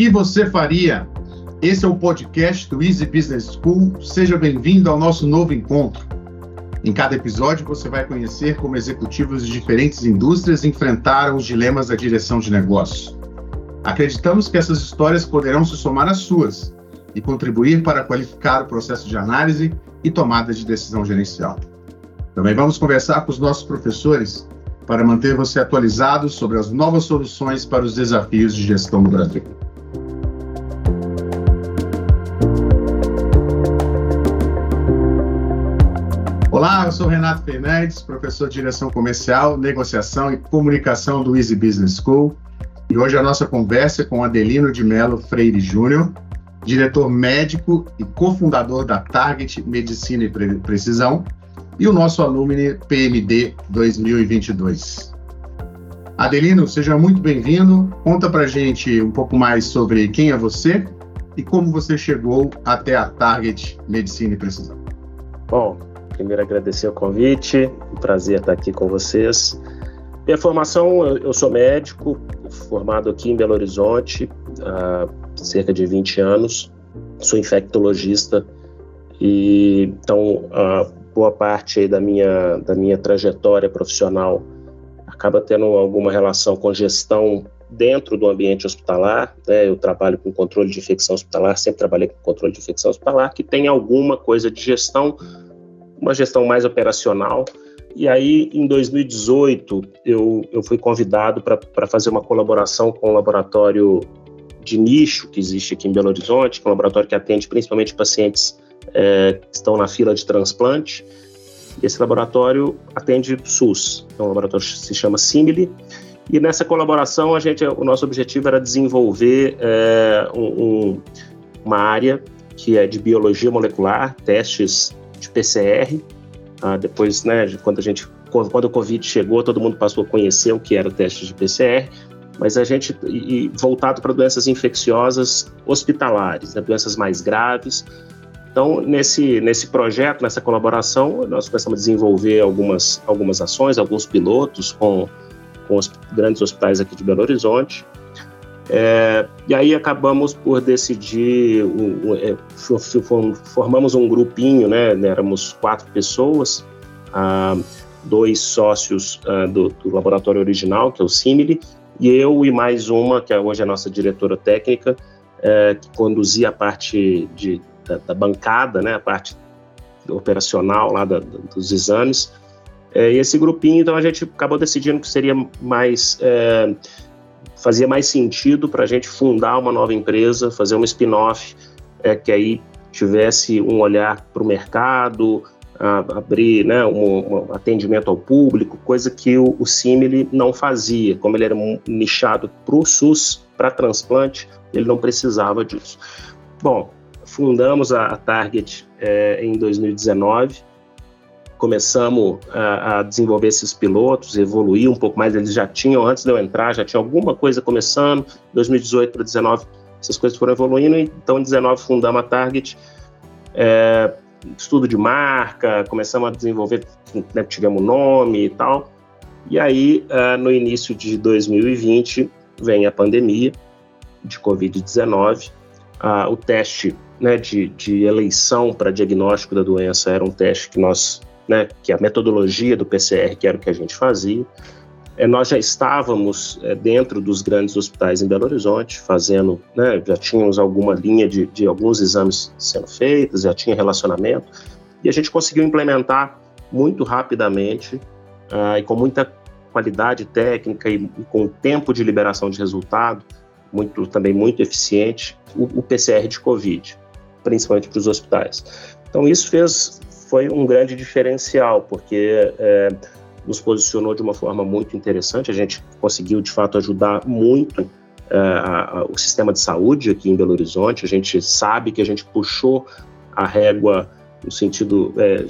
que você faria? Esse é o podcast do Easy Business School. Seja bem-vindo ao nosso novo encontro. Em cada episódio, você vai conhecer como executivos de diferentes indústrias enfrentaram os dilemas da direção de negócios. Acreditamos que essas histórias poderão se somar às suas e contribuir para qualificar o processo de análise e tomada de decisão gerencial. Também vamos conversar com os nossos professores para manter você atualizado sobre as novas soluções para os desafios de gestão no Brasil. Eu sou Renato Fernandes, professor de Direção Comercial, Negociação e Comunicação do Easy Business School. E hoje a nossa conversa é com Adelino de Mello Freire Júnior, diretor médico e cofundador da Target Medicina e Precisão, e o nosso alumni PMD 2022. Adelino, seja muito bem-vindo. Conta pra gente um pouco mais sobre quem é você e como você chegou até a Target Medicina e Precisão. Bom, primeiro agradecer o convite, um prazer estar aqui com vocês. Minha formação, eu sou médico, formado aqui em Belo Horizonte há cerca de 20 anos, sou infectologista e então boa parte da minha, da minha trajetória profissional acaba tendo alguma relação com gestão dentro do ambiente hospitalar. Né? Eu trabalho com controle de infecção hospitalar, sempre trabalhei com controle de infecção hospitalar, que tem alguma coisa de gestão, uma gestão mais operacional. E aí, em 2018, eu, eu fui convidado para fazer uma colaboração com o um laboratório de nicho que existe aqui em Belo Horizonte, que é um laboratório que atende principalmente pacientes é, que estão na fila de transplante. Esse laboratório atende SUS, é um laboratório que se chama Simile, e nessa colaboração a gente, o nosso objetivo era desenvolver é, um, uma área que é de biologia molecular, testes de PCR. Ah, depois, né, quando a gente, quando o Covid chegou, todo mundo passou a conhecer o que era o teste de PCR mas a gente e, voltado para doenças infecciosas hospitalares, né, doenças mais graves, então, nesse, nesse projeto, nessa colaboração, nós começamos a desenvolver algumas, algumas ações, alguns pilotos com, com os grandes hospitais aqui de Belo Horizonte. É, e aí acabamos por decidir, é, formamos um grupinho, né, éramos quatro pessoas, ah, dois sócios ah, do, do, laboratório original, que é o Simile, e eu e mais uma, que é hoje a nossa diretora técnica, é, que conduzia a parte de da, da bancada, né, a parte operacional lá da, dos exames. É, e esse grupinho, então a gente acabou decidindo que seria mais é, fazia mais sentido para a gente fundar uma nova empresa, fazer uma spin-off é, que aí tivesse um olhar para o mercado, a, abrir né, um, um, atendimento ao público, coisa que o, o Simile não fazia. Como ele era nichado para o SUS, para transplante, ele não precisava disso. Bom, fundamos a, a Target é, em 2019, começamos a, a, desenvolver esses pilotos, evoluir um pouco mais. Eles já tinham, antes de eu entrar, já tinha alguma coisa começando. 2018 para 2019, essas coisas foram evoluindo. Então, em 2019, fundamos a Target. É, estudo de marca, começamos a desenvolver, né, tivemos nome e tal. E aí, uh, no início de 2020, vem a pandemia de Covid-19. Uh, o teste né, de, de eleição para diagnóstico da doença era um teste que nós, né, que a metodologia do PCR, que era o que a gente fazia, é, nós já estávamos é, dentro dos grandes hospitais em Belo Horizonte, fazendo, né, já tínhamos alguma linha de, de alguns exames sendo feitos, já tinha relacionamento, e a gente conseguiu implementar muito rapidamente uh, e com muita qualidade técnica e, e, com tempo de liberação de resultado muito também muito eficiente o, o PCR de COVID principalmente para os hospitais. Então isso fez foi um grande diferencial porque é, nos posicionou de uma forma muito interessante. A gente conseguiu de fato ajudar muito é, a, a, o sistema de saúde aqui em Belo Horizonte. A gente sabe que a gente puxou a régua no sentido é,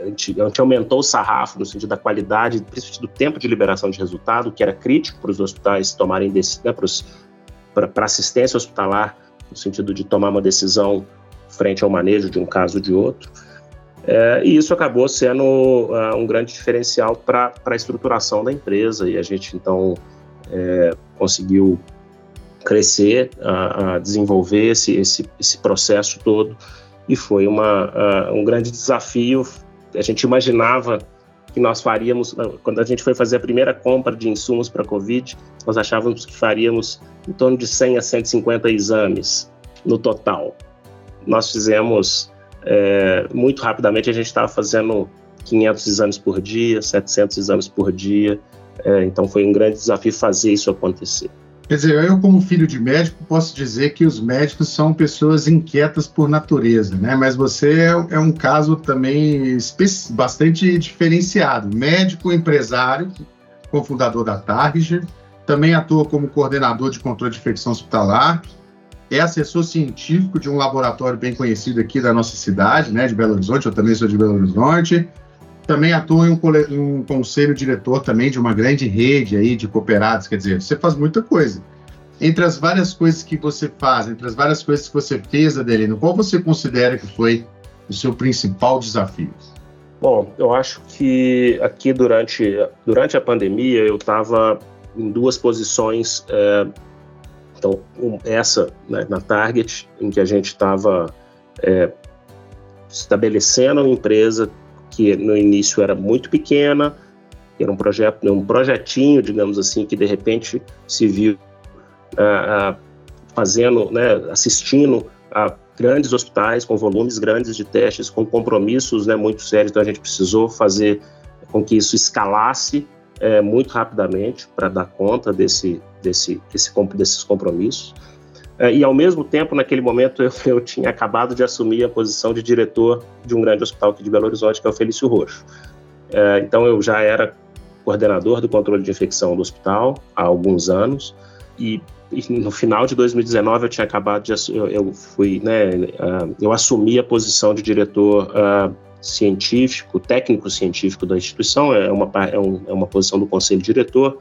a gente, a gente, aumentou o sarrafo no sentido da qualidade, principalmente do tempo de liberação de resultado, que era crítico para os hospitais tomarem né, para assistência hospitalar, no sentido de tomar uma decisão frente ao manejo de um caso ou de outro. É, e isso acabou sendo uh, um grande diferencial para a estruturação da empresa, e a gente então é, conseguiu crescer, a, a desenvolver esse, esse, esse, processo todo e foi uma, a, um grande desafio. A gente imaginava que nós faríamos, quando a gente foi fazer a primeira compra de insumos para a Covid, nós achávamos que faríamos em torno de 100 a 150 exames no total. Nós fizemos é, muito rapidamente, a gente estava fazendo 500 exames por dia, 700 exames por dia, é, então foi um grande desafio fazer isso acontecer. Quer dizer, eu como filho de médico posso dizer que os médicos são pessoas inquietas por natureza, né? Mas você é, é um caso também bastante diferenciado. Médico, empresário, cofundador da Target, também atua como coordenador de controle de infecção hospitalar, é assessor científico de um laboratório bem conhecido aqui da nossa cidade, né, de Belo Horizonte, eu também sou de Belo Horizonte, também atua em um, um, conselho diretor também de uma grande rede aí de cooperados, quer dizer, você faz muita coisa. Entre as várias coisas que você faz, entre as várias coisas que você fez, Adelino, qual você considera que foi o seu principal desafio? Bom, eu acho que aqui durante, durante a pandemia eu estava em duas posições. É, então, um, essa né, na Target, em que a gente estava é, estabelecendo uma empresa que no início era muito pequena, era um projeto, um projetinho, digamos assim, que de repente se viu uh, uh, fazendo, né, assistindo a grandes hospitais com volumes grandes de testes, com compromissos, né, muito sérios. Então a gente precisou fazer com que isso escalasse é, muito rapidamente para dar conta desse, desse, desse, desses compromissos. É, e, ao mesmo tempo, naquele momento, eu, eu, tinha acabado de assumir a posição de diretor de um grande hospital aqui de Belo Horizonte, que é o Felício Roxo. É, então, eu já era coordenador do controle de infecção do hospital há alguns anos, e, no final de 2019 eu tinha acabado de eu, eu fui né uh, eu assumi a posição de diretor uh, científico técnico científico da instituição é uma é, um, é uma posição do conselho diretor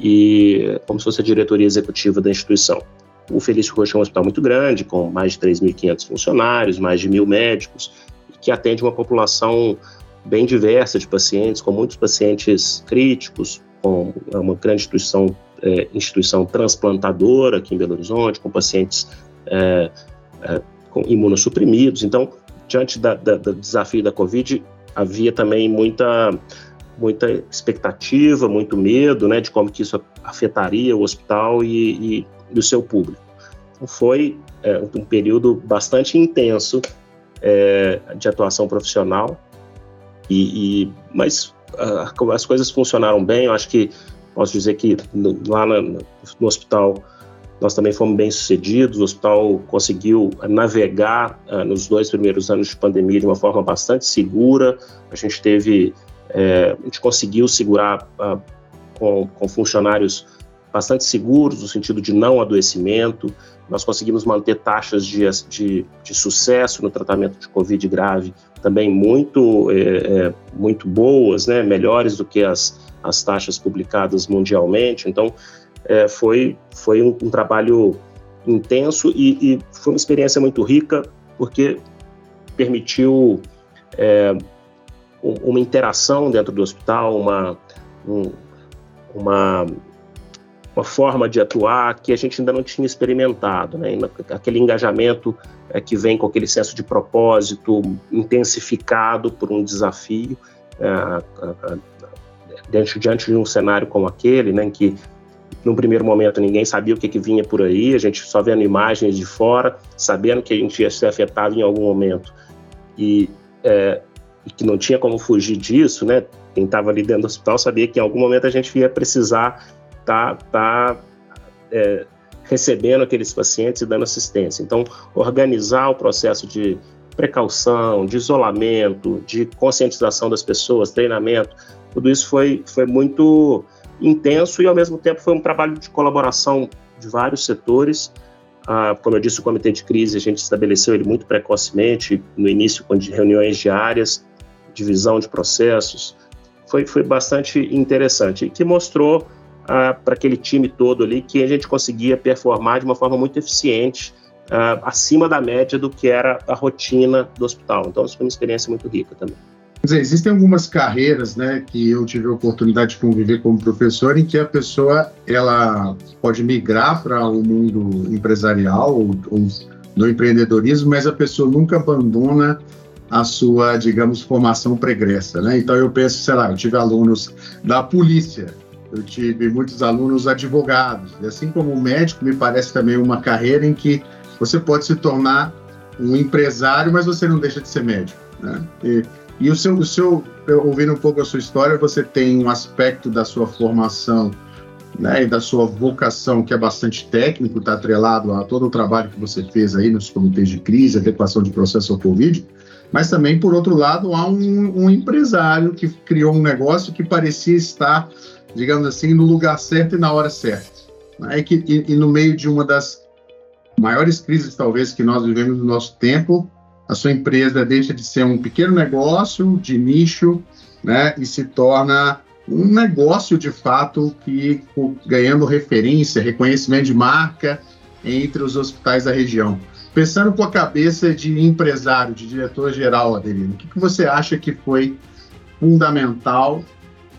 e como se fosse a diretoria executiva da instituição o Felício Rocha é um hospital muito grande, com mais de 3.500 funcionários, mais de mil médicos, que atende uma população bem diversa de pacientes, com muitos pacientes críticos, com uma grande instituição, é, instituição transplantadora aqui em Belo Horizonte, com pacientes é, é, com imunossuprimidos. Então, diante da, da, do desafio da Covid, havia também muita muita expectativa, muito medo, né, de como que isso afetaria o hospital e, e do seu público. Então, foi é, um período bastante intenso é, de atuação profissional, e, e mas uh, as coisas funcionaram bem. Eu acho que posso dizer que lá no hospital nós também fomos bem sucedidos. O hospital conseguiu navegar uh, nos dois primeiros anos de pandemia de uma forma bastante segura. A gente teve, é, a gente conseguiu segurar uh, com, com, funcionários bastante seguros, no sentido de não adoecimento. Nós conseguimos manter taxas de, de, de sucesso no tratamento de Covid grave também muito, é, muito boas, né, melhores do que as, as taxas publicadas mundialmente. Então, é, foi, foi um, um, trabalho intenso e, e, foi uma experiência muito rica, porque permitiu é, uma interação dentro do hospital, uma, um, uma uma forma de atuar que a gente ainda não tinha experimentado, né? aquele engajamento é, que vem com aquele senso de propósito intensificado por um desafio é, diante, diante de um cenário como aquele, né, em que no primeiro momento ninguém sabia o que, que vinha por aí, a gente só vendo imagens de fora, sabendo que a gente ia ser afetado em algum momento e, é, que não tinha como fugir disso, né? Quem estava ali dentro do hospital sabia que em algum momento a gente ia precisar tá, tá é, recebendo aqueles pacientes e dando assistência. Então, organizar o processo de precaução, de isolamento, de conscientização das pessoas, treinamento, tudo isso foi, foi muito intenso e, ao mesmo tempo, foi um trabalho de colaboração de vários setores. Ah, como eu disse, o comitê de crise a gente estabeleceu ele muito precocemente, no início, com reuniões diárias, divisão de processos. Foi, foi bastante interessante e que mostrou uh, para aquele time todo ali que a gente conseguia performar de uma forma muito eficiente, uh, acima da média do que era a rotina do hospital. Então, isso foi uma experiência muito rica também. Dizer, existem algumas carreiras, né, que eu tive a oportunidade de conviver como professor, em que a pessoa ela pode migrar para o um mundo empresarial ou, ou no empreendedorismo, mas a pessoa nunca abandona a sua, digamos, formação pregressa, né? Então eu penso, sei lá, eu tive alunos da polícia, eu tive muitos alunos advogados, e assim como médico, me parece também uma carreira em que você pode se tornar um empresário, mas você não deixa de ser médico, né? E, e o seu, o seu, ouvindo um pouco a sua história, você tem um aspecto da sua formação né, e da sua vocação, que é bastante técnico, está atrelado a todo o trabalho que você fez aí nos comitês de crise, adequação de processo ao Covid, mas também, por outro lado, há um, um empresário que criou um negócio que parecia estar, digamos assim, no lugar certo e na hora certa. Né, e, que, e, e no meio de uma das maiores crises, talvez, que nós vivemos no nosso tempo, a sua empresa deixa de ser um pequeno negócio de nicho né, e se torna um negócio de fato que ganhando referência, reconhecimento de marca entre os hospitais da região. Pensando com a cabeça de empresário, de diretor-geral, Adelino, o que, que você acha que foi fundamental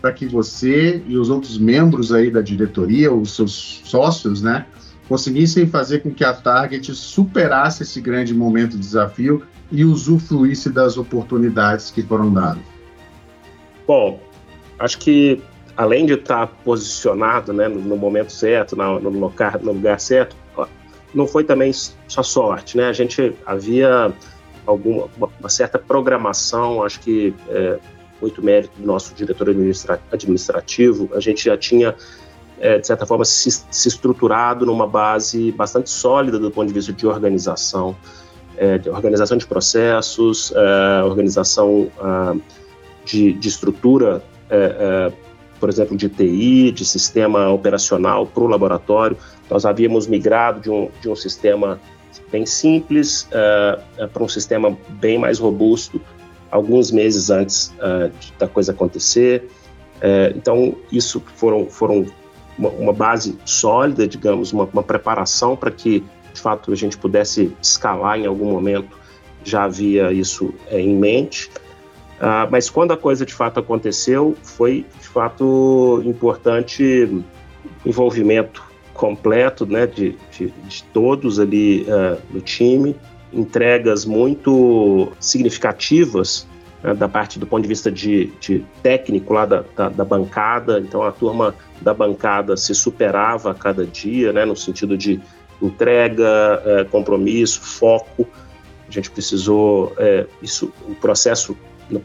para que você e os outros membros aí da diretoria, os seus sócios, né, conseguissem fazer com que a Target superasse esse grande momento de desafio e usufruísse das oportunidades que foram dadas? Bom, acho que além de estar posicionado né, no, momento certo, no, lugar, no lugar certo, não foi também só sorte, né? A gente havia alguma uma certa programação, acho que é, muito mérito do nosso diretor administrativo, a gente já tinha é, de certa forma se, se, estruturado numa base bastante sólida do ponto de vista de organização, é, organização de processos, é, organização ah, de, de, estrutura é, é, por exemplo, de TI, de sistema operacional para o laboratório. Nós havíamos migrado de um, de um sistema bem simples uh, para um sistema bem mais robusto alguns meses antes da coisa acontecer. Então, isso foram, foram uma, uma, base sólida, digamos, uma, uma preparação para que, de fato, a gente pudesse escalar em algum momento. Já havia isso em mente. Uh, mas quando a coisa de fato aconteceu, foi de fato importante envolvimento completo né, de, de, de todos ali uh, no time, entregas muito significativas uh, da parte do ponto de vista de, de técnico lá da, da, da, bancada. Então a turma da bancada se superava a cada dia, né, no sentido de entrega, uh, compromisso, foco. A gente precisou eh, isso, o processo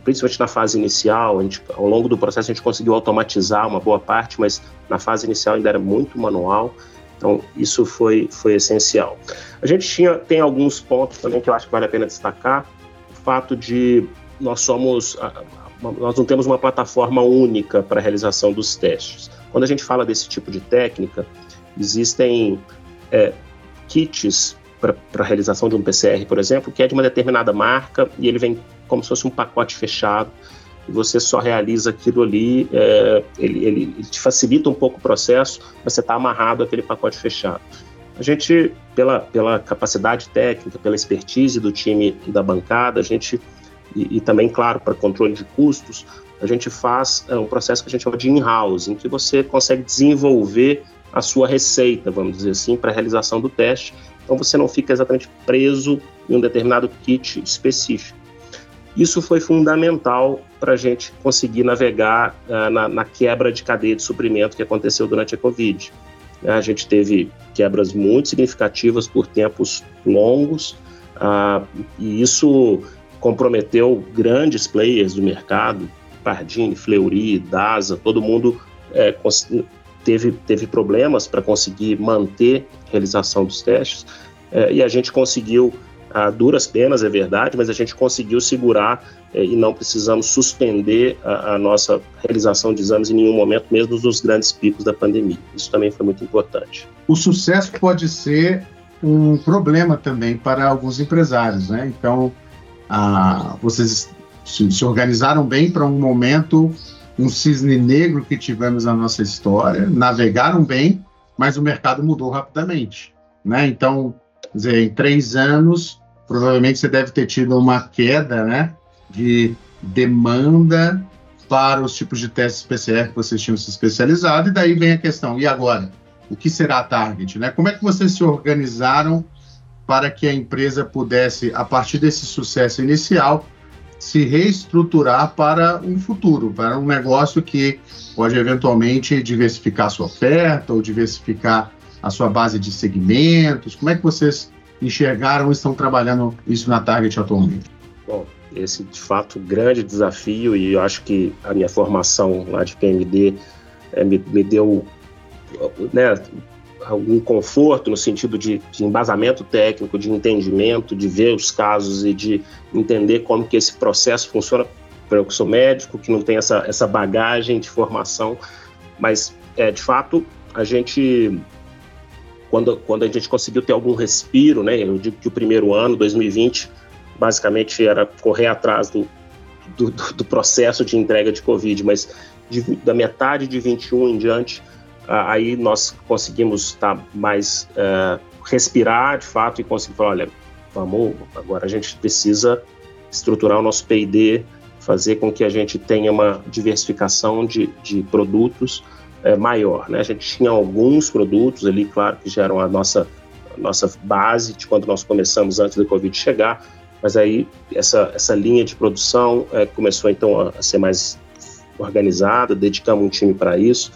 principalmente na fase inicial, a gente, ao longo do processo a gente conseguiu automatizar uma boa parte, mas na fase inicial ainda era muito manual, então isso foi, foi essencial. A gente tinha, tem alguns pontos também que eu acho que vale a pena destacar, o fato de nós somos, nós não temos uma plataforma única para a realização dos testes. Quando a gente fala desse tipo de técnica, existem é, kits para a realização de um PCR, por exemplo, que é de uma determinada marca e ele vem como se fosse um pacote fechado e você só realiza aquilo ali, é, ele, ele, ele, te facilita um pouco o processo, mas você está amarrado àquele pacote fechado. A gente, pela, pela capacidade técnica, pela expertise do time da bancada, a gente, e, e também, claro, para controle de custos, a gente faz é, um processo que a gente chama de in-house, em que você consegue desenvolver a sua receita, vamos dizer assim, para a realização do teste. Então você não fica exatamente preso em um determinado kit específico. Isso foi fundamental para a gente conseguir navegar uh, na, na, quebra de cadeia de suprimento que aconteceu durante a Covid. A gente teve quebras muito significativas por tempos longos, uh, e isso comprometeu grandes players do mercado, Pardini, Fleury, DASA, todo mundo é, teve, teve problemas para conseguir manter a realização dos testes, é, e a gente conseguiu a duras penas, é verdade, mas a gente conseguiu segurar eh, e não precisamos suspender a, a, nossa realização de exames em nenhum momento, mesmo nos grandes picos da pandemia. Isso também foi muito importante. O sucesso pode ser um problema também para alguns empresários, né? Então, ah, vocês se, se organizaram bem para um momento, um cisne negro que tivemos na nossa história, navegaram bem, mas o mercado mudou rapidamente, né? Então, dizer, em três anos, provavelmente você deve ter tido uma queda, né? De demanda para os tipos de testes PCR que vocês tinham se especializado, e daí vem a questão, e agora? O que será a Target? Né? Como é que vocês se organizaram para que a empresa pudesse, a partir desse sucesso inicial, se reestruturar para um futuro, para um negócio que pode eventualmente diversificar sua oferta ou diversificar a sua base de segmentos? Como é que vocês enxergaram e estão trabalhando isso na Target atualmente? Bom, esse de fato grande desafio e eu acho que a minha formação lá de PMD é, me, me, deu né, algum conforto no sentido de, de, embasamento técnico, de entendimento, de ver os casos e de entender como que esse processo funciona. Eu que sou médico, que não tem essa, essa bagagem de formação, mas é, de fato a gente quando, quando a gente conseguiu ter algum respiro, né? Eu digo que o primeiro ano, 2020, basicamente era correr atrás do, do, do processo de entrega de Covid, mas de, da metade de 21 em diante, aí nós conseguimos estar tá mais uh, respirar de fato e conseguir falar, olha, vamos, agora a gente precisa estruturar o nosso P&D, fazer com que a gente tenha uma diversificação de, de produtos é, maior. Né? A gente tinha alguns produtos ali, claro, que já eram a nossa, a nossa base de quando nós começamos antes do Covid chegar, mas aí essa, essa linha de produção é, começou então a, a ser mais organizada, dedicamos um time para isso,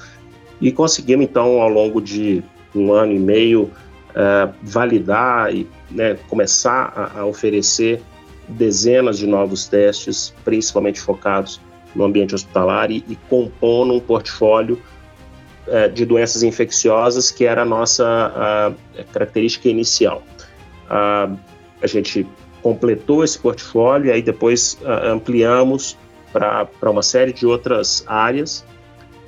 e conseguimos, então, ao longo de um ano e meio, uh, validar e né, começar a, a, oferecer dezenas de novos testes, principalmente focados no ambiente hospitalar e, e compondo um portfólio uh, de doenças infecciosas que era a nossa característica inicial. a gente completou esse portfólio e aí depois ampliamos para uma série de outras áreas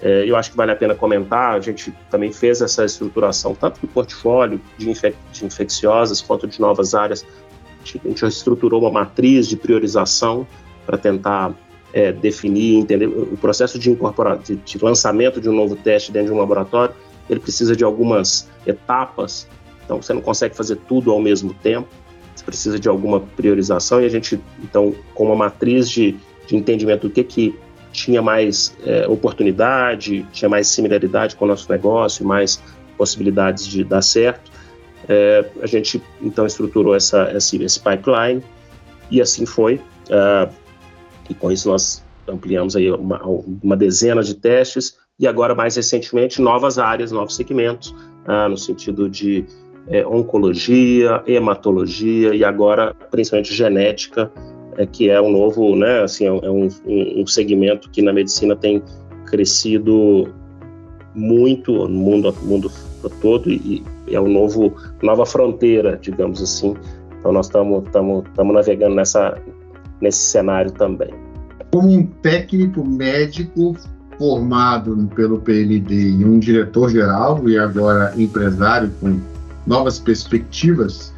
é, eu acho que vale a pena comentar, a gente também fez essa estruturação, tanto do portfólio de, infec de infecciosas quanto de novas áreas. A gente estruturou uma matriz de priorização para tentar é, definir, entender o processo de, de, de lançamento de um novo teste dentro de um laboratório. Ele precisa de algumas etapas, então você não consegue fazer tudo ao mesmo tempo. Você precisa de alguma priorização e a gente, então, com uma matriz de, de entendimento do que que tinha mais é, oportunidade, tinha mais similaridade com o nosso negócio, mais possibilidades de dar certo. É, a gente então estruturou essa, esse, esse pipeline e assim foi. Uh, e com isso nós ampliamos aí uma, uma, dezena de testes e agora mais recentemente novas áreas, novos segmentos, uh, no sentido de é, oncologia, hematologia e agora principalmente genética é que é um novo, né, assim, é um, um segmento que na medicina tem crescido muito no mundo, mundo todo e, é um novo, nova fronteira, digamos assim. Então nós estamos navegando nessa, nesse cenário também. Como um técnico médico formado pelo PND e um diretor-geral e agora empresário com novas perspectivas,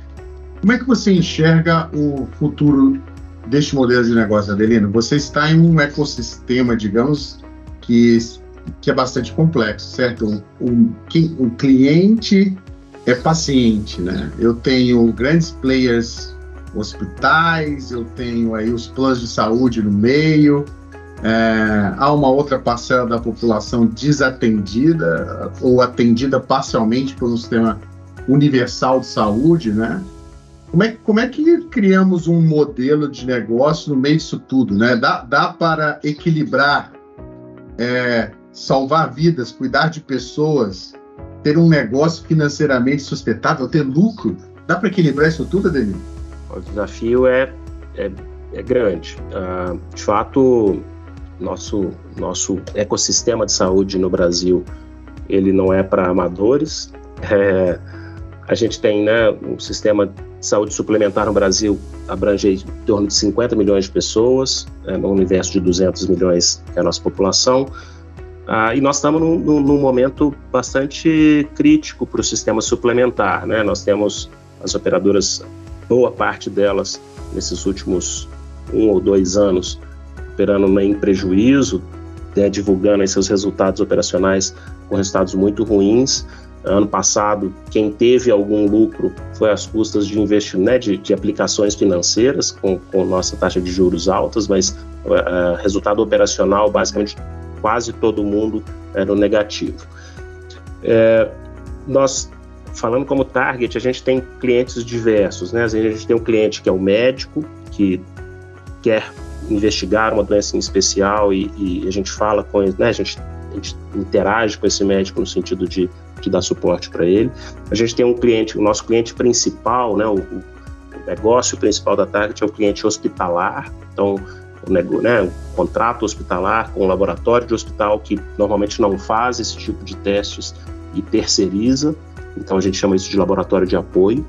como é que você enxerga o futuro deste modelo de negócio, Adelino, você está em um ecossistema, digamos, que, que é bastante complexo, certo? O, o cliente é paciente, né? Eu tenho grandes players, hospitais, eu tenho aí os planos de saúde no meio, é, há uma outra parcela da população desatendida ou atendida parcialmente por um sistema universal de saúde, né? Como é, como é que criamos um modelo de negócio no meio disso tudo? Né? Dá, dá para equilibrar, é, salvar vidas, cuidar de pessoas, ter um negócio financeiramente sustentável, ter lucro? Dá para equilibrar isso tudo, Adelino? O desafio é, é, é grande. Uh, de fato, nosso, nosso ecossistema de saúde no Brasil ele não é para amadores. É, a gente tem né, um sistema Saúde suplementar no Brasil abrange em torno de 50 milhões de pessoas, é, no universo de 200 milhões que é a nossa população. Ah, e nós estamos num, num, momento bastante crítico para o sistema suplementar. Né? Nós temos as operadoras, boa parte delas, nesses últimos um ou dois anos, operando em prejuízo, né, divulgando seus resultados operacionais com resultados muito ruins. Ano passado, quem teve algum lucro foi às custas de investimento, né, de, de, aplicações financeiras com, com, nossa taxa de juros altas, mas uh, resultado operacional, basicamente, quase todo mundo era negativo. É, nós, falando como target, a gente tem clientes diversos, né? A gente tem um cliente que é o médico, que quer investigar uma doença em especial e, e a gente fala com ele, né? A gente, a gente interage com esse médico no sentido de, de dar suporte para ele. A gente tem um cliente, o nosso cliente principal, né? O, o negócio principal da Target é o cliente hospitalar. Então, o, né, o contrato hospitalar com o laboratório de hospital que normalmente não faz esse tipo de testes e terceiriza. Então, a gente chama isso de laboratório de apoio.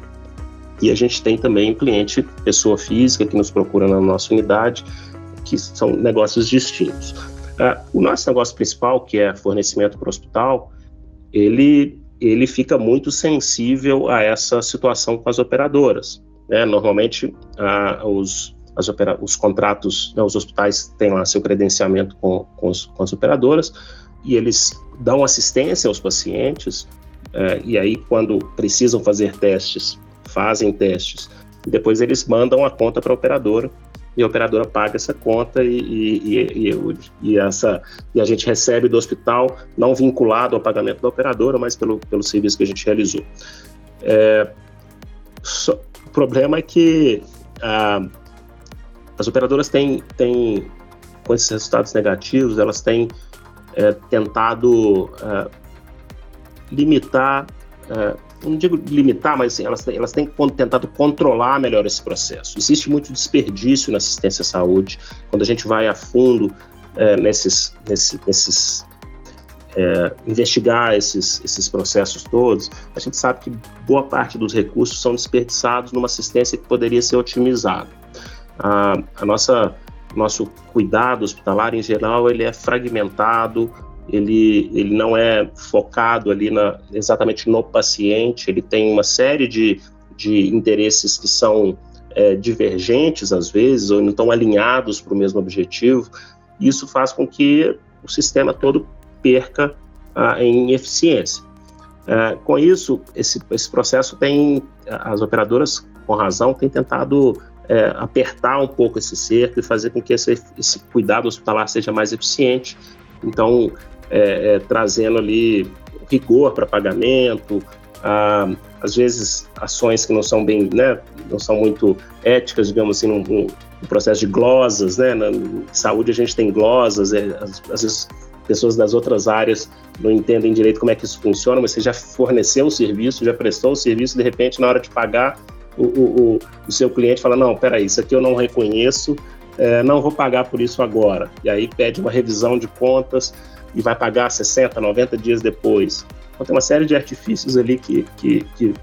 E a gente tem também um cliente, pessoa física, que nos procura na nossa unidade, que são negócios distintos. Uh, o nosso negócio principal, que é fornecimento para o hospital, ele, ele fica muito sensível a essa situação com as operadoras. Né? Normalmente, os, opera os contratos, né, os hospitais têm lá seu credenciamento com, com, os, com as operadoras e eles dão assistência aos pacientes, uh, e aí, quando precisam fazer testes fazem testes. E depois eles mandam a conta para a operadora e a operadora paga essa conta e, e, e, e, essa, e a gente recebe do hospital, não vinculado ao pagamento da operadora, mas pelo, pelo serviço que a gente realizou. É, só, o problema é que ah, as operadoras têm, têm, com esses resultados negativos, elas têm é, tentado é, limitar é, não digo limitar, mas assim, elas, elas têm tentado controlar melhor esse processo. Existe muito desperdício na assistência à saúde. Quando a gente vai a fundo é, nesses, nesses, é, investigar esses, esses processos todos, a gente sabe que boa parte dos recursos são desperdiçados numa assistência que poderia ser otimizada. A, a nossa nosso cuidado hospitalar em geral ele é fragmentado, ele, ele não é focado ali na, exatamente no paciente, ele tem uma série de, de interesses que são é, divergentes às vezes, ou não estão alinhados para o mesmo objetivo. Isso faz com que o sistema todo perca ah, em eficiência. É, com isso, esse, esse processo tem, as operadoras, com razão, têm tentado é, apertar um pouco esse cerco e fazer com que esse, esse cuidado hospitalar seja mais eficiente. Então, é, é, trazendo ali rigor para pagamento, ah, às vezes ações que não são bem, né, não são muito éticas, digamos assim, no, no processo de glosas, né, na saúde a gente tem glosas, é, às, às, vezes pessoas das outras áreas não entendem direito como é que isso funciona, mas você já forneceu o serviço, já prestou o serviço, de repente na hora de pagar o, o, o seu cliente fala, não, peraí, isso aqui eu não reconheço, é, não vou pagar por isso agora, e aí pede uma revisão de contas, e vai pagar 60, 90 dias depois. Então, tem uma série de artifícios ali que, que, que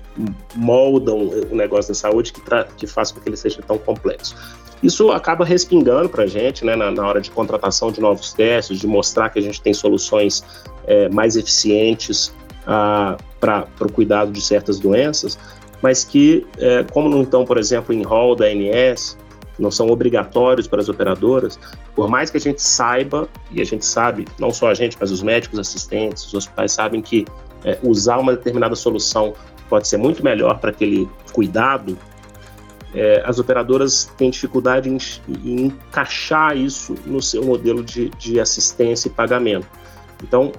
moldam o negócio da saúde que, que faz com que ele seja tão complexo. Isso acaba respingando para a gente né, na, na, hora de contratação de novos testes, de mostrar que a gente tem soluções é, mais eficientes ah, para o cuidado de certas doenças, mas que, é, como não estão, por exemplo, em rol da ANS, não são obrigatórios para as operadoras, por mais que a gente saiba, e a gente sabe, não só a gente, mas os médicos assistentes, os hospitais sabem que é, usar uma determinada solução pode ser muito melhor para aquele cuidado, é, as operadoras têm dificuldade em, em, encaixar isso no seu modelo de, de assistência e pagamento. Então,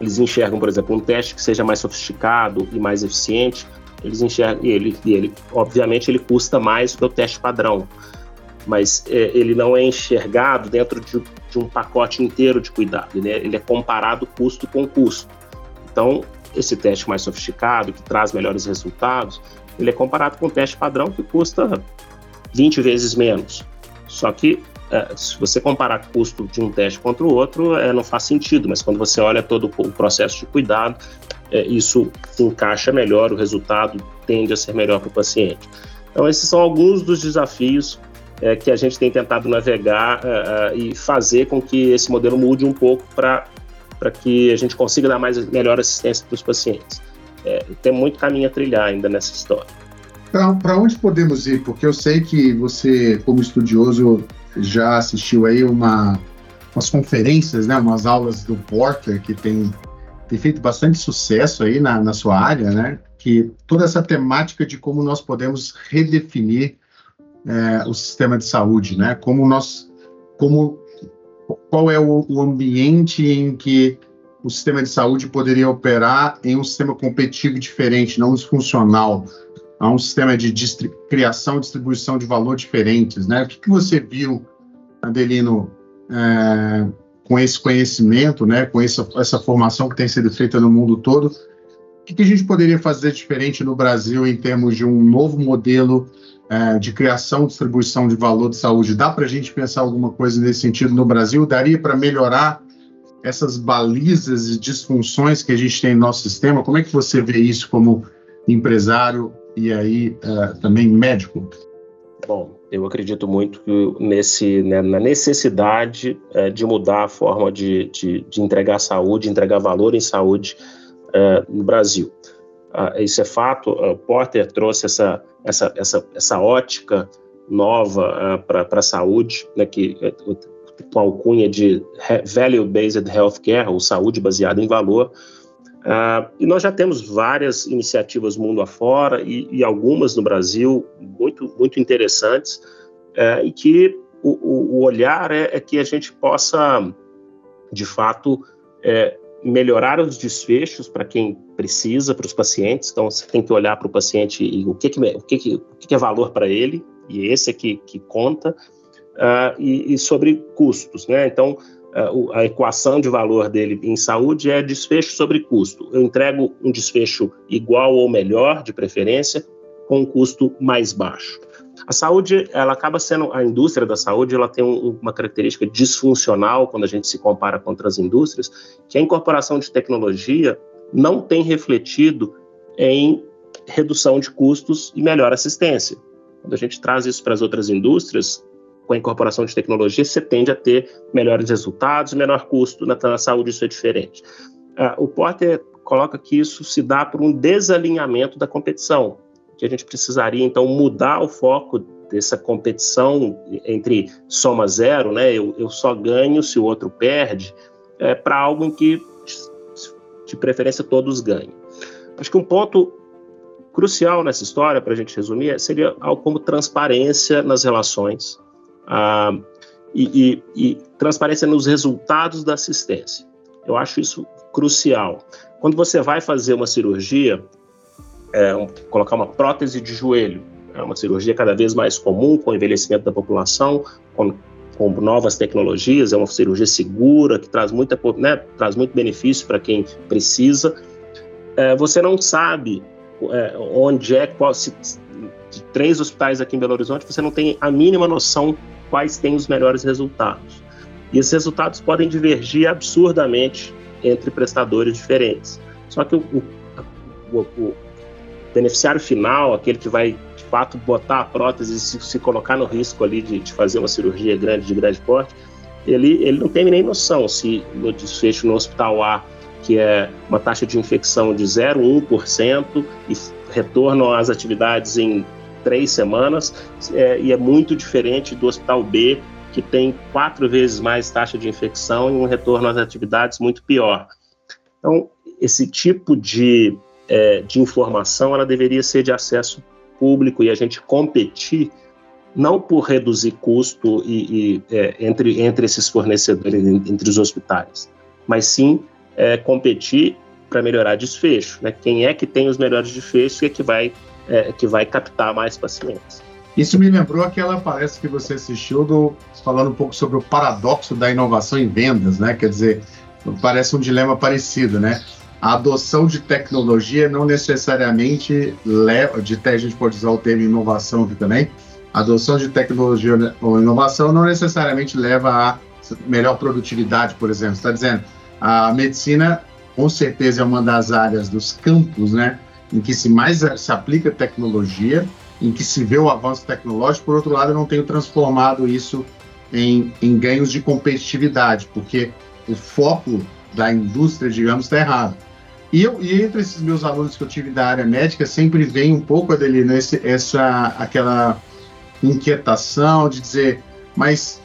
eles enxergam, por exemplo, um teste que seja mais sofisticado e mais eficiente, eles enxergam, e ele, e ele obviamente, ele custa mais do que o teste padrão mas é, ele não é enxergado dentro de, de, um pacote inteiro de cuidado, ele é, ele é comparado custo com custo. Então, esse teste mais sofisticado, que traz melhores resultados, ele é comparado com o teste padrão que custa 20 vezes menos. Só que é, se você comparar custo de um teste contra o outro, é, não faz sentido, mas quando você olha todo o processo de cuidado, é, isso encaixa melhor, o resultado tende a ser melhor para o paciente. Então, esses são alguns dos desafios é, que a gente tem tentado navegar uh, uh, e fazer com que esse modelo mude um pouco para que a gente consiga dar mais melhor assistência para os pacientes. É, tem muito caminho a trilhar ainda nessa história. Para onde podemos ir? Porque eu sei que você, como estudioso, já assistiu aí uma, umas conferências, né, umas aulas do Porter, que tem tem feito bastante sucesso aí na, na sua área, né? Que toda essa temática de como nós podemos redefinir é, o sistema de saúde, né? Como nós, como qual é o, o ambiente em que o sistema de saúde poderia operar em um sistema competitivo diferente, não funcional, a um sistema de distri criação e distribuição de valor diferentes, né? O que, que você viu, Adelino, é, com esse conhecimento, né, com essa, essa formação que tem sido feita no mundo todo, o que, que a gente poderia fazer diferente no Brasil em termos de um novo modelo é, de criação distribuição de valor de saúde? Dá para a gente pensar alguma coisa nesse sentido no Brasil? Daria para melhorar essas balizas e disfunções que a gente tem no nosso sistema? Como é que você vê isso como empresário e aí é, também médico? Bom, eu acredito muito nesse, né, na necessidade é, de mudar a forma de, de, de, entregar saúde, entregar valor em saúde é, no Brasil. Ah, isso é fato. O Porter trouxe essa, essa, essa, essa ótica nova uh, para a saúde, né, que, é, com a alcunha de Value-Based Healthcare, ou saúde baseada em valor, Uh, e nós já temos várias iniciativas mundo afora e, e algumas no Brasil muito, muito interessantes, uh, e que o, o olhar é, é, que a gente possa, de fato, é, melhorar os desfechos para quem precisa, para os pacientes. Então, você tem que olhar para o paciente e o que, que, o que, que, o que, que é valor para ele, e esse é que, que conta, uh, e, e sobre custos. Né? Então, a equação de valor dele em saúde é desfecho sobre custo. Eu entrego um desfecho igual ou melhor, de preferência, com um custo mais baixo. A saúde, ela acaba sendo, a indústria da saúde, ela tem um, uma característica disfuncional quando a gente se compara com outras indústrias, que a incorporação de tecnologia não tem refletido em redução de custos e melhor assistência. Quando a gente traz isso para as outras indústrias, com a incorporação de tecnologia, você tende a ter melhores resultados, menor custo. Na, na saúde, isso é diferente. Uh, o Porter coloca que isso se dá por um desalinhamento da competição, que a gente precisaria, então, mudar o foco dessa competição entre soma zero, né? Eu, eu só ganho se o outro perde, é, para algo em que, de preferência, todos ganhem. Acho que um ponto crucial nessa história, para a gente resumir, seria algo como transparência nas relações, ah, e, e, e transparência nos resultados da assistência. Eu acho isso crucial. Quando você vai fazer uma cirurgia, é, colocar uma prótese de joelho, é uma cirurgia cada vez mais comum com o envelhecimento da população, com, com novas tecnologias, é uma cirurgia segura que traz, muita, né, traz muito benefício para quem precisa. É, você não sabe é, onde é, qual, se, de três hospitais aqui em Belo Horizonte, você não tem a mínima noção quais têm os melhores resultados. E esses resultados podem divergir absurdamente entre prestadores diferentes. Só que o, o, o beneficiário final, aquele que vai de fato botar a prótese e se, se colocar no risco ali de, de, fazer uma cirurgia grande, de grande porte, ele, ele não tem nem noção se no desfecho no hospital A, que é uma taxa de infecção de 0,1% e retorno às atividades em três semanas, é, e é muito diferente do hospital B, que tem quatro vezes mais taxa de infecção e um retorno às atividades muito pior. Então, esse tipo de, é, de informação ela deveria ser de acesso público e a gente competir não por reduzir custo e, e é, entre, entre esses fornecedores, entre os hospitais, mas sim é, competir para melhorar desfecho. Né? Quem é que tem os melhores desfechos e é que vai é, que vai captar mais pacientes. Isso me lembrou aquela palestra que você assistiu do, falando um pouco sobre o paradoxo da inovação em vendas, né? Quer dizer, parece um dilema parecido, né? A adoção de tecnologia não necessariamente leva, de a gente pode usar o termo inovação aqui também, a adoção de tecnologia ou inovação não necessariamente leva a melhor produtividade, por exemplo. Está dizendo, a medicina com certeza é uma das áreas dos campos, né? em que se mais se aplica tecnologia, em que se vê o avanço tecnológico, por outro lado, eu não tenho transformado isso em, em ganhos de competitividade, porque o foco da indústria, digamos, está errado. E, eu, e entre esses meus alunos que eu tive da área médica, sempre vem um pouco, Adelino, esse, essa, aquela inquietação de dizer, mas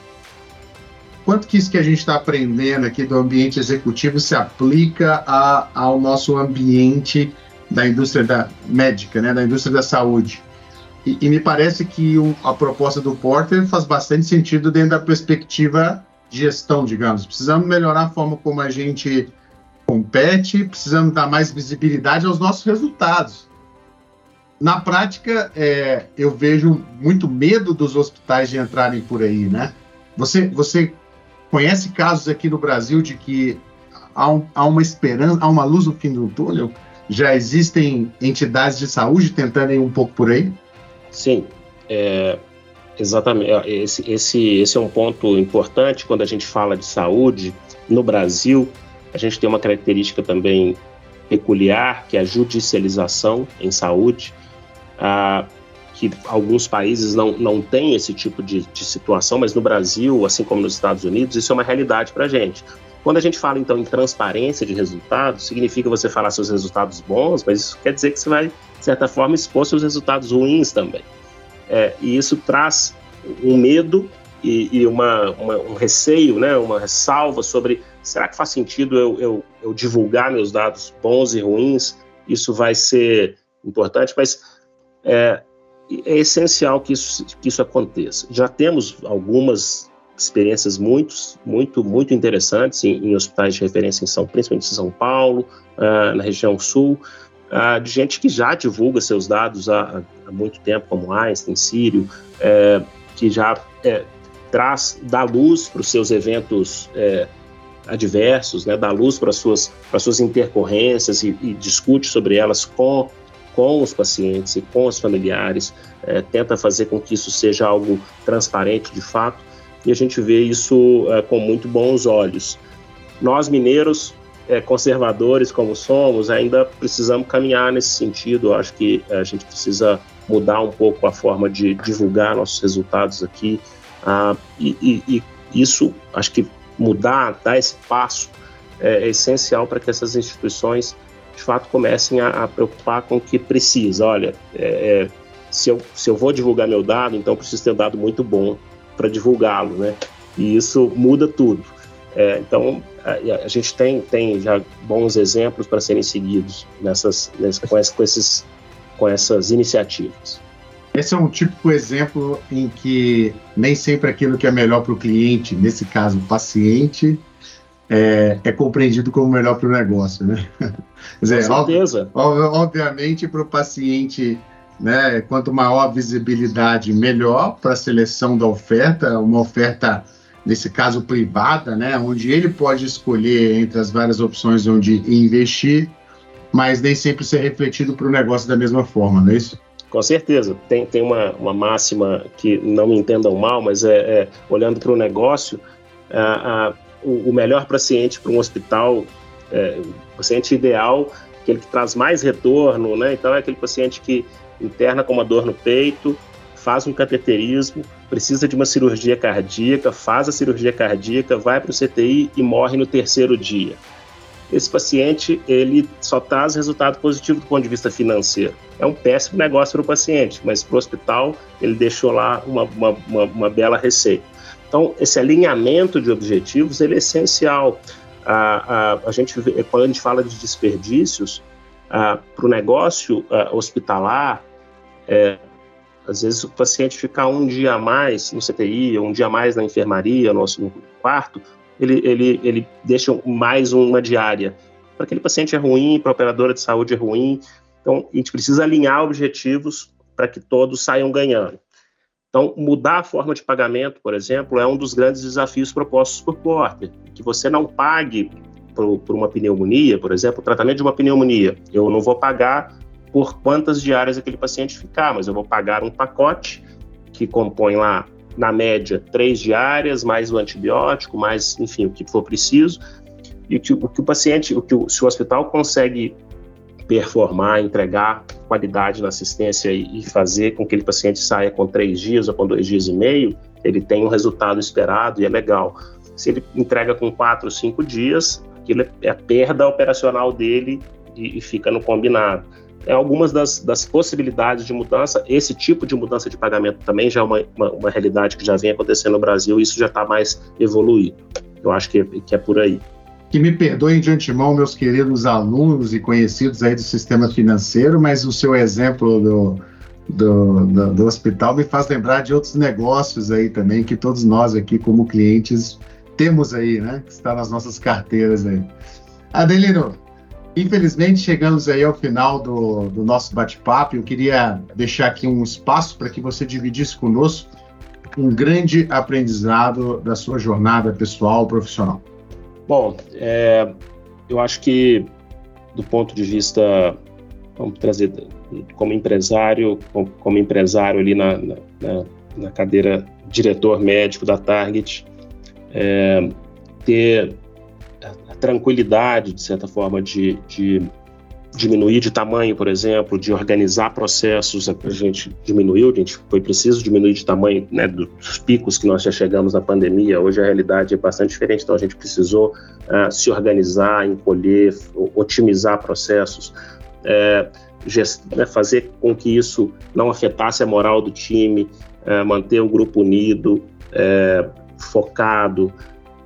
quanto que isso que a gente está aprendendo aqui do ambiente executivo se aplica a, ao nosso ambiente da indústria da médica, né, da indústria da saúde. E, e me parece que o, a proposta do Porter faz bastante sentido dentro da perspectiva de gestão, digamos. Precisamos melhorar a forma como a gente compete, precisamos dar mais visibilidade aos nossos resultados. Na prática, é, eu vejo muito medo dos hospitais de entrarem por aí, né? Você, você conhece casos aqui no Brasil de que há, um, há uma esperança, há uma luz no fim do túnel? Já existem entidades de saúde tentando ir um pouco por aí? Sim, é, exatamente. Esse, esse, esse é um ponto importante quando a gente fala de saúde. No Brasil, a gente tem uma característica também peculiar, que é a judicialização em saúde, ah, que alguns países não, não têm esse tipo de, de situação, mas no Brasil, assim como nos Estados Unidos, isso é uma realidade para a gente. Quando a gente fala, então, em transparência de resultados, significa você falar seus resultados bons, mas isso quer dizer que você vai, de certa forma, expor seus resultados ruins também. É, e isso traz um medo e, e uma, uma, um receio, né, uma ressalva sobre será que faz sentido eu, eu, eu, divulgar meus dados bons e ruins? Isso vai ser importante, mas é, é essencial que isso, que isso aconteça. Já temos algumas experiências muito, muito, muito interessantes em, em hospitais de referência em São, principalmente em São Paulo, uh, na região sul, uh, de gente que já divulga seus dados há, há muito tempo, como Einstein, Sírio, uh, que já é, traz, dá luz para os seus eventos é, adversos, né, dá luz para as suas, para suas intercorrências e, e, discute sobre elas com, com os pacientes e com os familiares, é, tenta fazer com que isso seja algo transparente de fato, e a gente vê isso é, com muito bons olhos. Nós, mineiros, é, conservadores como somos, ainda precisamos caminhar nesse sentido. Eu acho que a gente precisa mudar um pouco a forma de divulgar nossos resultados aqui, ah, e, e, e, isso, acho que mudar, dar esse passo é, é essencial para que essas instituições, de fato, comecem a, a preocupar com o que precisa. Olha, é, é, se, eu, se eu vou divulgar meu dado, então preciso ter um dado muito bom para divulgá-lo, né? E isso muda tudo. É, então, a, a, gente tem, tem já bons exemplos para serem seguidos nessas, nessas com, esses, com essas iniciativas. Esse é um típico exemplo em que nem sempre aquilo que é melhor para o cliente, nesse caso o paciente, é, é compreendido como melhor para o negócio, né? Quer dizer, Com certeza. Ob, obviamente, para o paciente, né, quanto maior a visibilidade, melhor para a seleção da oferta, uma oferta, nesse caso, privada, né, onde ele pode escolher entre as várias opções onde investir, mas nem sempre ser refletido para o negócio da mesma forma, não é isso? Com certeza. Tem, tem uma, uma máxima que não me entendam mal, mas é, é olhando para o negócio, o, o, melhor paciente para um hospital, é, o paciente ideal, aquele que traz mais retorno, né? Então é aquele paciente que interna com uma dor no peito, faz um cateterismo, precisa de uma cirurgia cardíaca, faz a cirurgia cardíaca, vai para o CTI e morre no terceiro dia esse paciente ele só traz resultado positivo do ponto de vista financeiro. É um péssimo negócio para o paciente, mas para o hospital ele deixou lá uma, uma, uma, uma, bela receita. Então, esse alinhamento de objetivos ele é essencial. A, a, a gente, quando a gente fala de desperdícios, para o negócio hospitalar, é, às vezes o paciente ficar um dia a mais no CTI, um dia a mais na enfermaria, no, no quarto, ele, ele, ele deixa mais uma diária. Para aquele paciente é ruim, para a operadora de saúde é ruim. Então, a gente precisa alinhar objetivos para que todos saiam ganhando. Então, mudar a forma de pagamento, por exemplo, é um dos grandes desafios propostos por Porter. Que você não pague por, por uma pneumonia, por exemplo, o tratamento de uma pneumonia. Eu não vou pagar por quantas diárias aquele paciente ficar, mas eu vou pagar um pacote que compõe lá na média, três diárias, mais o antibiótico, mais, enfim, o que for preciso. E que, o que o paciente, o que o, se o hospital consegue performar, entregar qualidade na assistência e, e fazer com que aquele paciente saia com três dias ou com dois dias e meio, ele tem um resultado esperado e é legal. Se ele entrega com quatro, cinco dias, aquilo é a perda operacional dele e, e fica no combinado. É algumas das, das, possibilidades de mudança. Esse tipo de mudança de pagamento também já é uma, uma, uma realidade que já vem acontecendo no Brasil e isso já está mais evoluído. Eu acho que, que é por aí. Que me perdoem de antemão, meus queridos alunos e conhecidos aí do sistema financeiro, mas o seu exemplo do, do, do, do, hospital me faz lembrar de outros negócios aí também que todos nós aqui como clientes temos aí, né? Que está nas nossas carteiras aí. Adelino, infelizmente chegamos aí ao final do, do nosso bate-papo. Eu queria deixar aqui um espaço para que você dividisse conosco um grande aprendizado da sua jornada pessoal profissional. Bom, é, eu acho que do ponto de vista, vamos trazer como empresário, como, empresário ali na, na, na, cadeira diretor médico da Target, é, ter tranquilidade, de certa forma, de, de diminuir de tamanho, por exemplo, de organizar processos, a gente diminuiu, a gente foi preciso diminuir de tamanho né, dos picos que nós já chegamos na pandemia. Hoje a realidade é bastante diferente, então a gente precisou uh, se organizar, encolher, otimizar processos. É, né, fazer com que isso não afetasse a moral do time, é, manter o grupo unido, é, focado,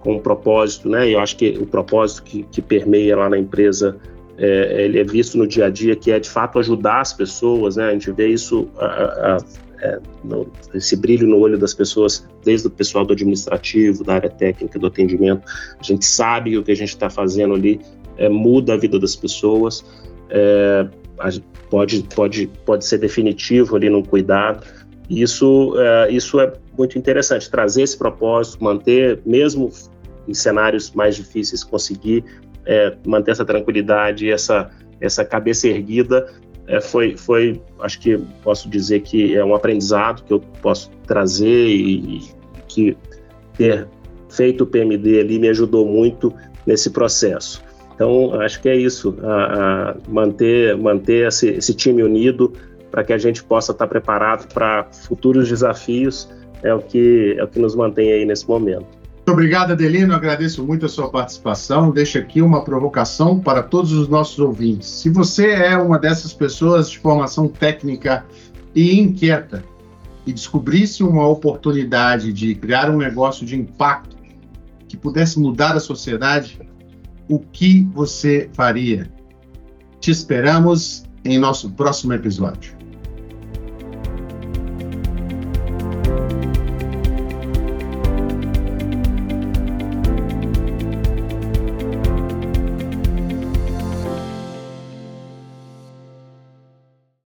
com um propósito, né? E eu acho que o propósito que, que permeia lá na empresa é, ele é visto no dia a dia, que é de fato ajudar as pessoas, né? A gente vê isso, a, a, a, é, no, esse brilho no olho das pessoas, desde o pessoal do administrativo, da área técnica, do atendimento. A gente sabe que o que a gente está fazendo ali é, muda a vida das pessoas. É, pode, pode, pode ser definitivo ali no cuidado. Isso, é, isso é muito interessante, trazer esse propósito, manter, mesmo em cenários mais difíceis, conseguir é, manter essa tranquilidade, essa, essa cabeça erguida, é, foi, foi, acho que posso dizer que é um aprendizado que eu posso trazer e, e que ter feito o PMD ali me ajudou muito nesse processo. Então, acho que é isso, a, a manter, manter esse, esse, time unido para que a gente possa estar preparado para futuros desafios é o que é o que nos mantém aí nesse momento. Muito obrigado, Adelino. Agradeço muito a sua participação. Deixo aqui uma provocação para todos os nossos ouvintes. Se você é uma dessas pessoas de formação técnica e inquieta e descobrisse uma oportunidade de criar um negócio de impacto que pudesse mudar a sociedade, o que você faria? Te esperamos em nosso próximo episódio.